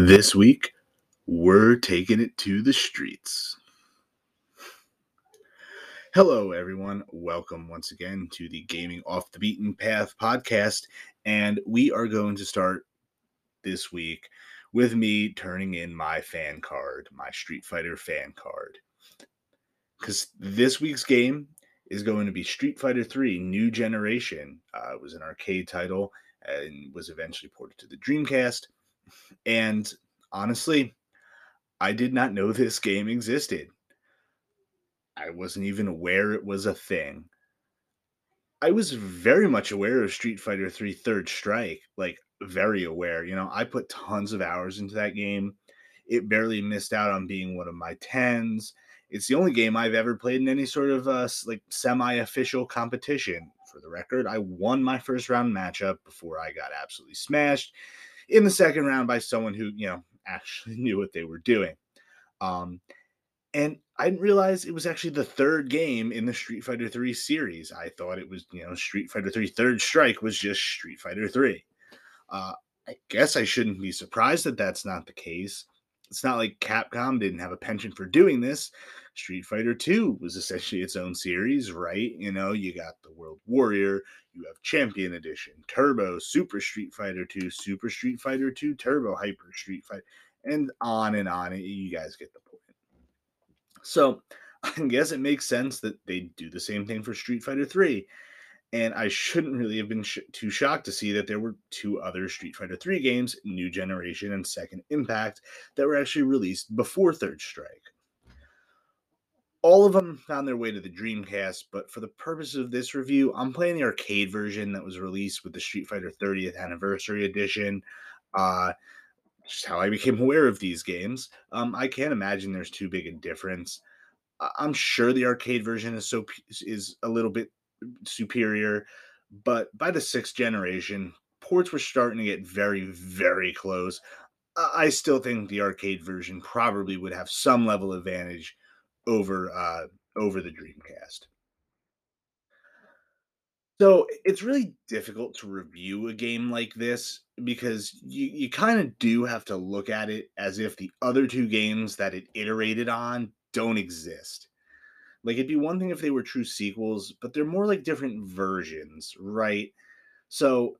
This week, we're taking it to the streets. Hello, everyone. Welcome once again to the Gaming Off the Beaten Path podcast. And we are going to start this week with me turning in my fan card, my Street Fighter fan card. Because this week's game is going to be Street Fighter 3 New Generation. Uh, it was an arcade title and was eventually ported to the Dreamcast. And honestly, I did not know this game existed. I wasn't even aware it was a thing. I was very much aware of Street Fighter 3 Third Strike, like very aware. You know, I put tons of hours into that game. It barely missed out on being one of my 10s. It's the only game I've ever played in any sort of uh, like semi-official competition. For the record, I won my first round matchup before I got absolutely smashed in the second round by someone who, you know, actually knew what they were doing. Um, and I didn't realize it was actually the third game in the Street Fighter 3 series. I thought it was, you know, Street Fighter 3 Third Strike was just Street Fighter 3. Uh, I guess I shouldn't be surprised that that's not the case. It's not like Capcom didn't have a penchant for doing this. Street Fighter 2 was essentially its own series, right? You know, you got the World Warrior, you have Champion Edition, Turbo, Super Street Fighter 2, Super Street Fighter 2, Turbo Hyper Street Fighter, and on and on. You guys get the point. So I guess it makes sense that they do the same thing for Street Fighter 3. And I shouldn't really have been sh- too shocked to see that there were two other Street Fighter 3 games, New Generation and Second Impact, that were actually released before Third Strike all of them found their way to the Dreamcast, but for the purpose of this review, I'm playing the arcade version that was released with the Street Fighter 30th Anniversary Edition. Uh, just how I became aware of these games. Um, I can't imagine there's too big a difference. I'm sure the arcade version is so is a little bit superior, but by the sixth generation, ports were starting to get very, very close. I still think the arcade version probably would have some level of advantage over uh, over the Dreamcast. So it's really difficult to review a game like this because you, you kind of do have to look at it as if the other two games that it iterated on don't exist. Like it'd be one thing if they were true sequels, but they're more like different versions, right? So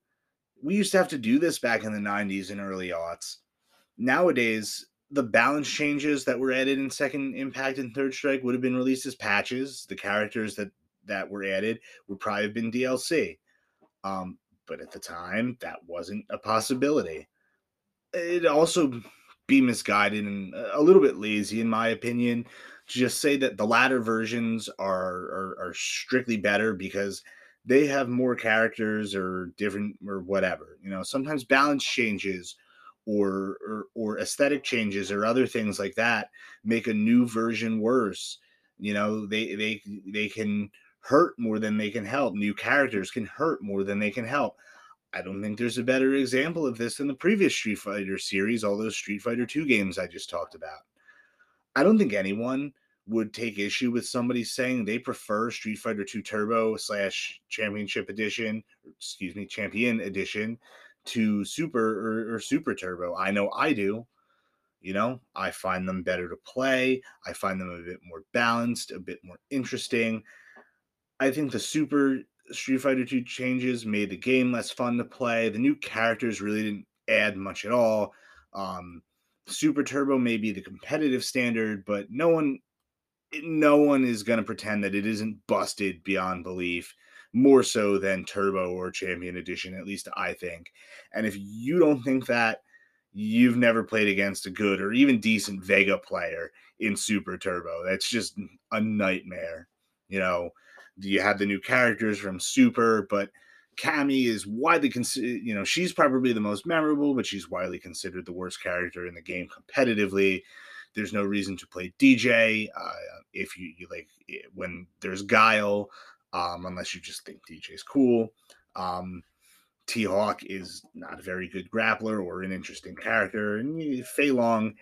we used to have to do this back in the 90s and early aughts. Nowadays, the balance changes that were added in Second Impact and Third Strike would have been released as patches. The characters that that were added would probably have been DLC. Um, but at the time, that wasn't a possibility. It'd also be misguided and a little bit lazy, in my opinion, to just say that the latter versions are, are, are strictly better because they have more characters or different or whatever. You know, sometimes balance changes or, or or aesthetic changes or other things like that make a new version worse you know they they they can hurt more than they can help. New characters can hurt more than they can help. I don't think there's a better example of this than the previous street fighter series all those street fighter 2 games i just talked about. I don't think anyone would take issue with somebody saying they prefer street fighter 2 turbo slash championship edition excuse me champion edition to super or, or super turbo. I know I do. You know, I find them better to play. I find them a bit more balanced, a bit more interesting. I think the Super Street Fighter 2 changes made the game less fun to play. The new characters really didn't add much at all. Um, Super Turbo may be the competitive standard, but no one no one is going to pretend that it isn't busted beyond belief more so than Turbo or Champion Edition, at least I think. And if you don't think that, you've never played against a good or even decent Vega player in Super Turbo. That's just a nightmare. You know, you have the new characters from Super, but Cammy is widely considered, you know, she's probably the most memorable, but she's widely considered the worst character in the game competitively. There's no reason to play DJ uh, if you, you like when there's Guile um, unless you just think DJ's cool. Um, T Hawk is not a very good grappler or an interesting character, and Fei Long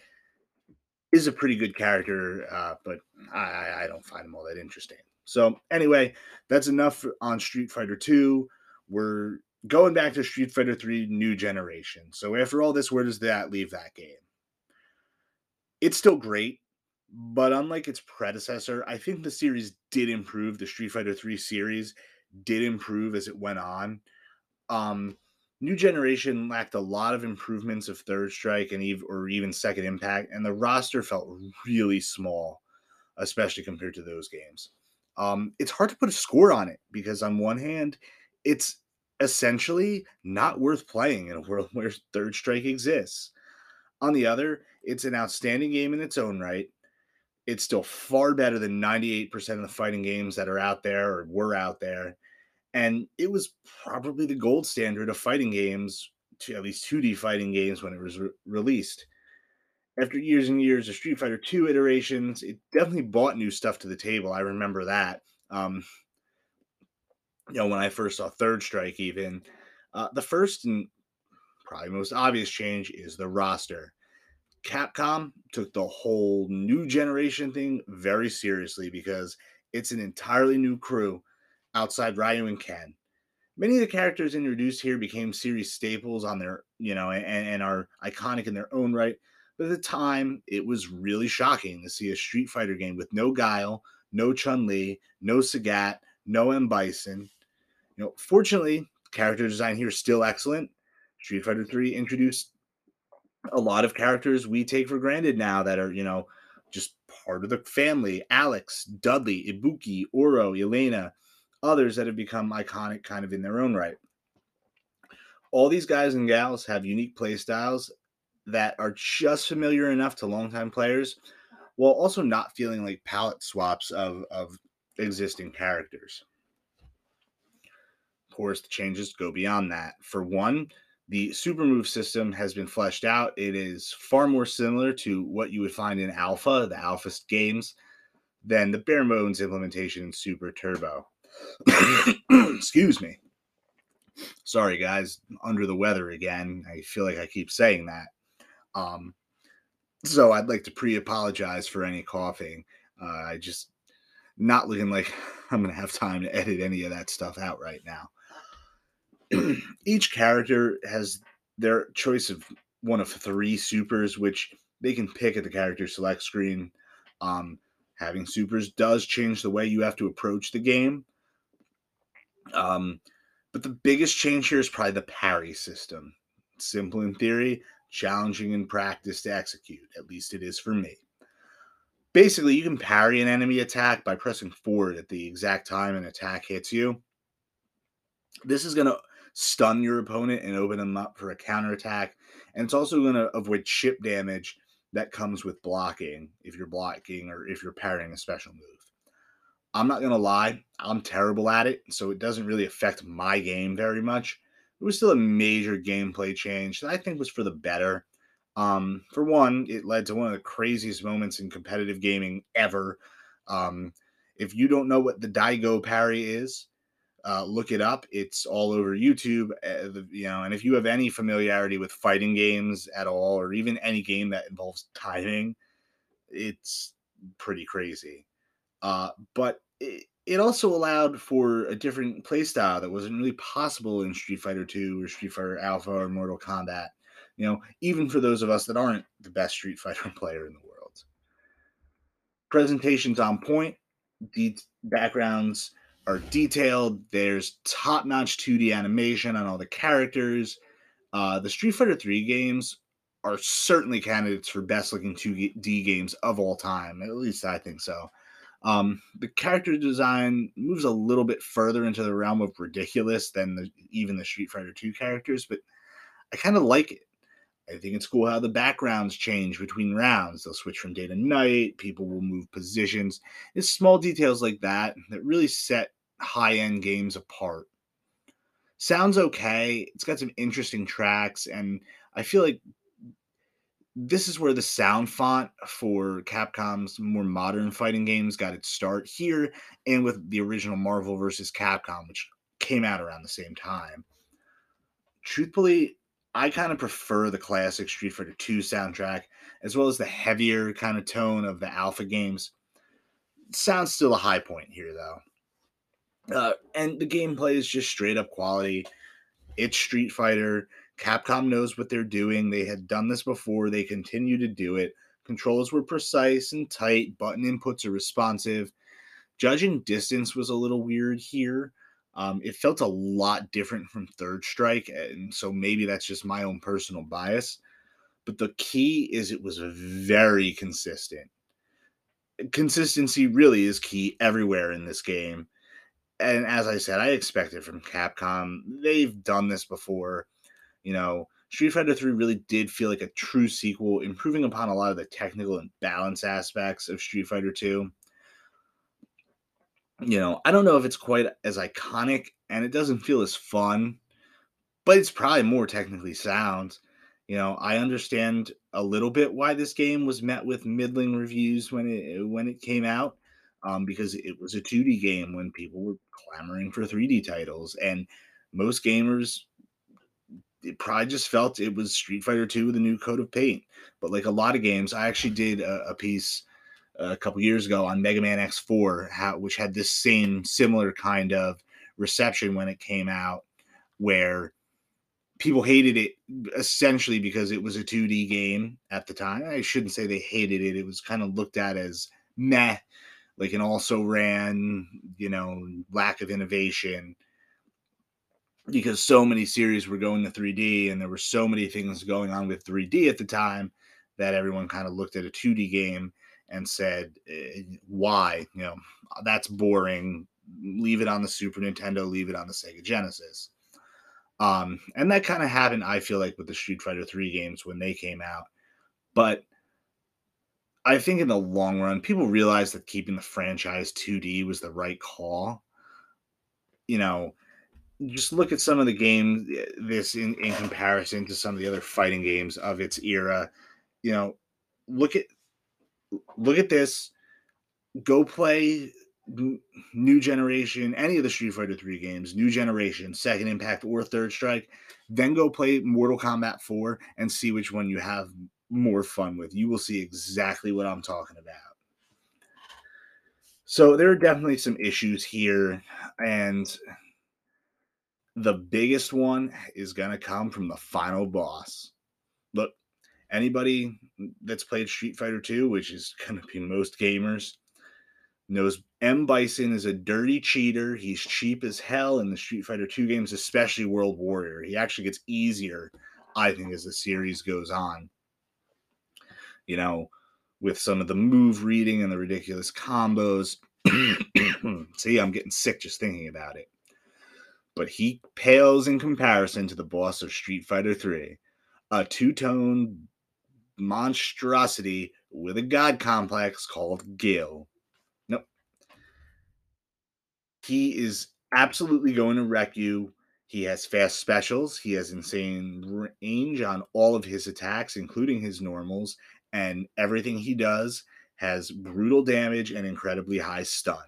is a pretty good character, uh, but I, I don't find him all that interesting. So anyway, that's enough on Street Fighter 2. We're going back to Street Fighter 3 New Generation. So after all this, where does that leave that game? It's still great, but unlike its predecessor, I think the series did improve. The Street Fighter 3 series did improve as it went on. Um, New Generation lacked a lot of improvements of Third Strike and even or even Second Impact, and the roster felt really small, especially compared to those games. Um, it's hard to put a score on it because on one hand, it's essentially not worth playing in a world where Third Strike exists. On the other, it's an outstanding game in its own right. It's still far better than 98% of the fighting games that are out there or were out there. And it was probably the gold standard of fighting games, to at least 2D fighting games when it was re- released. After years and years of Street Fighter 2 iterations, it definitely brought new stuff to the table. I remember that. Um, you know, when I first saw Third Strike, even uh, the first and probably most obvious change is the roster. Capcom took the whole new generation thing very seriously because it's an entirely new crew outside Ryu and Ken. Many of the characters introduced here became series staples on their, you know, and, and are iconic in their own right. But at the time, it was really shocking to see a Street Fighter game with no Guile, no Chun Li, no Sagat, no M Bison, you know, fortunately, character design here is still excellent. Street Fighter 3 introduced a lot of characters we take for granted now that are, you know, just part of the family. Alex, Dudley, Ibuki, Oro, Elena, others that have become iconic kind of in their own right. All these guys and gals have unique play styles that are just familiar enough to longtime players while also not feeling like palette swaps of, of existing characters Of course, the changes go beyond that. For one, the super move system has been fleshed out. It is far more similar to what you would find in Alpha, the Alpha games, than the bare bones implementation in Super Turbo. Excuse me. Sorry, guys, under the weather again. I feel like I keep saying that. Um, so I'd like to pre apologize for any coughing. Uh, I just not looking like I'm to have time to edit any of that stuff out right now. each character has their choice of one of three supers, which they can pick at the character select screen. Um, having supers does change the way you have to approach the game. Um, but the biggest change here is probably the parry system. Simple in theory, challenging in practice to execute. At least it is for me. Basically, you can parry an enemy attack by pressing forward at the exact time an attack hits you. This is going to stun your opponent and open them up for a counterattack. And it's also going to avoid chip damage that comes with blocking if you're blocking or if you're parrying a special move. I'm not going to lie, I'm terrible at it, so it doesn't really affect my game very much. It was still a major gameplay change that I think was for the better. Um, for one, it led to one of the craziest moments in competitive gaming ever. Um, if you don't know what the Daigo parry is, uh, look it up. It's all over YouTube. Uh, the, you know, and if you have any familiarity with fighting games at all, or even any game that involves timing, it's pretty crazy. Uh, but it, it also allowed for a different playstyle that wasn't really possible in Street Fighter 2 or Street Fighter Alpha or Mortal Kombat. You know, even for those of us that aren't the best Street Fighter player in the world. Presentations on point, deep backgrounds are detailed. There's top notch 2D animation on all the characters. Uh, the Street Fighter 3 games are certainly candidates for best looking 2D games of all time. At least I think so. Um, the character design moves a little bit further into the realm of ridiculous than the, even the Street Fighter 2 characters, but I kind of like it. I think it's cool how the backgrounds change between rounds. They'll switch from day to night. People will move positions. It's small details like that that really set high end games apart. Sounds okay. It's got some interesting tracks, and I feel like this is where the sound font for Capcom's more modern fighting games got its start here, and with the original Marvel vs. Capcom, which came out around the same time. Truthfully, I kind of prefer the classic Street Fighter 2 soundtrack, as well as the heavier kind of tone of the Alpha games. Sounds still a high point here, though. Uh, and the gameplay is just straight up quality. It's Street Fighter. Capcom knows what they're doing. They had done this before. They continue to do it. Controls were precise and tight, button inputs are responsive. Judging distance was a little weird here. Um, it felt a lot different from Third Strike, and so maybe that's just my own personal bias. But the key is it was very consistent. Consistency really is key everywhere in this game. And as I said, I expect it from Capcom. They've done this before. You know, Street Fighter 3 really did feel like a true sequel, improving upon a lot of the technical and balance aspects of Street Fighter 2 you know, I don't know if it's quite as iconic and it doesn't feel as fun, but it's probably more technically sound. You know, I understand a little bit why this game was met with middling reviews when it when it came out, um, because it was a 2D game when people were clamoring for 3D titles, and most gamers it probably just felt it was Street Fighter 2 with a new coat of paint. But like a lot of games, I actually did a, a piece a couple years ago on Mega Man X4, how, which had this same similar kind of reception when it came out, where people hated it essentially because it was a 2D game at the time. I shouldn't say they hated it; it was kind of looked at as meh, like an also ran, you know, lack of innovation. Because so many series were going to 3D and there were so many things going on with 3D at the time that everyone kind of looked at a 2D game and said, eh, "Why? You know, that's boring. Leave it on the Super Nintendo. Leave it on the Sega Genesis." Um, and that kind of happened, I feel like, with the Street Fighter 3 games when they came out. But I think in the long run, people realized that keeping the franchise 2D was the right call. You know, just look at some of the games, eh, this in, in comparison to some of the other fighting games of its era. You know, look at look at this. Go play new generation, any of the Street Fighter 3 games, new generation, second impact, or third strike. Then go play Mortal Kombat 4 and see which one you have more fun with. You will see exactly what I'm talking about. So there are definitely some issues here. And the biggest one is going to come from the final boss. Look, anybody that's played Street Fighter 2, which is going to be most gamers, knows M. Bison is a dirty cheater. He's cheap as hell in the Street Fighter 2 games, especially World Warrior. He actually gets easier, I think, as the series goes on. You know, with some of the move reading and the ridiculous combos. See, I'm getting sick just thinking about it. But he pales in comparison to the boss of Street Fighter 3, a two tone monstrosity with a god complex called Gil. Nope. He is absolutely going to wreck you. He has fast specials. He has insane range on all of his attacks, including his normals, and everything he does has brutal damage and incredibly high stun.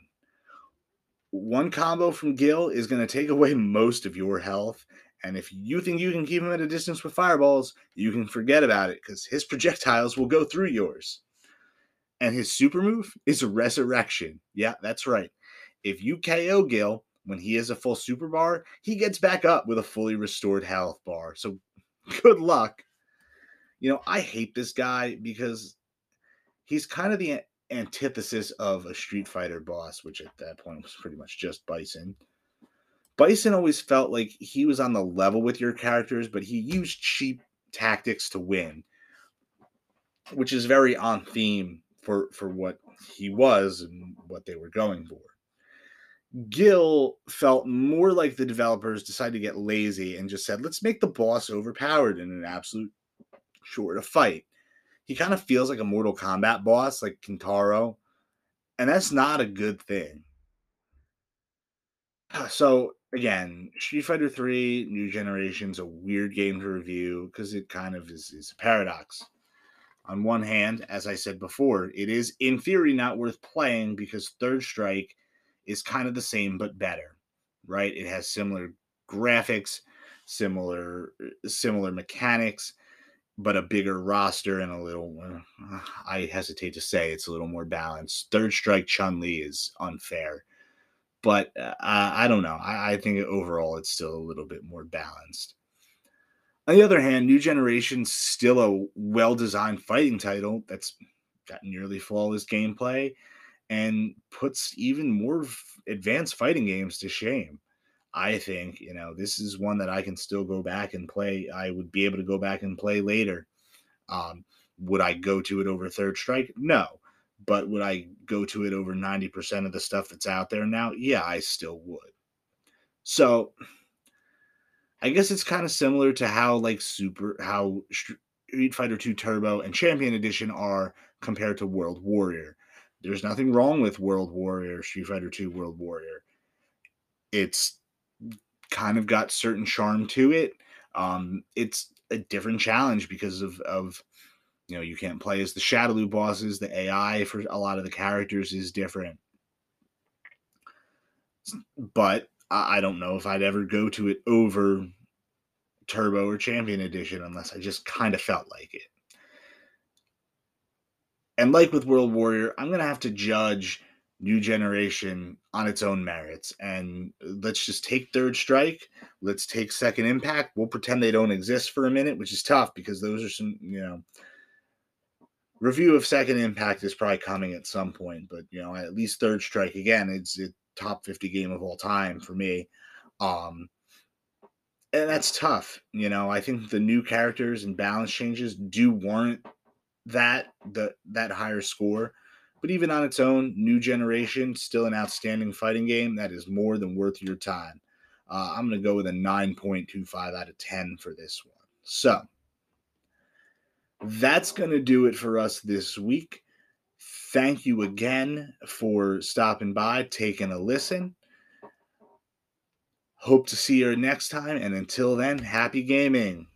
One combo from Gil is going to take away most of your health and if you think you can keep him at a distance with fireballs, you can forget about it because his projectiles will go through yours. And his super move is resurrection. Yeah, that's right. If you KO Gil when he has a full super bar, he gets back up with a fully restored health bar. So good luck. You know, I hate this guy because he's kind of the antithesis of a Street Fighter boss, which at that point was pretty much just Bison. Bison always felt like he was on the level with your characters, but he used cheap tactics to win, which is very on theme for for what he was and what they were going for. Gil felt more like the developers decided to get lazy and just said, let's make the boss overpowered in an absolute chore to fight. He kind of feels like a Mortal Kombat boss, like Kintaro, and that's not a good thing. So again, Street Fighter 3 New Generation's a weird game to review because it kind of is, is a paradox. On one hand, as I said before, it is in theory not worth playing because Third Strike is kind of the same but better, right? It has similar graphics, similar similar mechanics, but a bigger roster and a little uh, I hesitate to say it's a little more balanced. Third Strike Chun Li is unfair but uh, I don't know. I, I think overall it's still a little bit more balanced. On the other hand, New Generation's still a well designed fighting title that's got nearly flawless gameplay and puts even more advanced fighting games to shame. I think, you know, this is one that I can still go back and play. I would be able to go back and play later. Um, would I go to it over Third Strike? No. But would I go to it over 90% of the stuff that's out there now? Yeah, I still would. So I guess it's kind of similar to how like Super how Street Fighter 2 Turbo and Champion Edition are compared to World Warrior. There's nothing wrong with World Warrior, Street Fighter 2 World Warrior. It's kind of got certain charm to it. Um, it's a different challenge because of of you know you can't play as the Shadaloo bosses. The AI for a lot of the characters is different, but I don't know if I'd ever go to it over Turbo or Champion Edition unless I just kind of felt like it. And like with World Warrior, I'm gonna have to judge new generation on its own merits. And let's just take Third Strike. Let's take Second Impact. We'll pretend they don't exist for a minute, which is tough because those are some, you know, review of Second Impact is probably coming at some point. But you know, at least Third Strike again, it's a top 50 game of all time for me. Um, and that's tough. You know, I think the new characters and balance changes do warrant that the that higher score. But even on its own, New Generation, still an outstanding fighting game that is more than worth your time. Uh, I'm going to go with a 9.25 out of 10 for this one. So that's going to do it for us this week. Thank you again for stopping by, taking a listen. Hope to see you next time. And until then, happy gaming.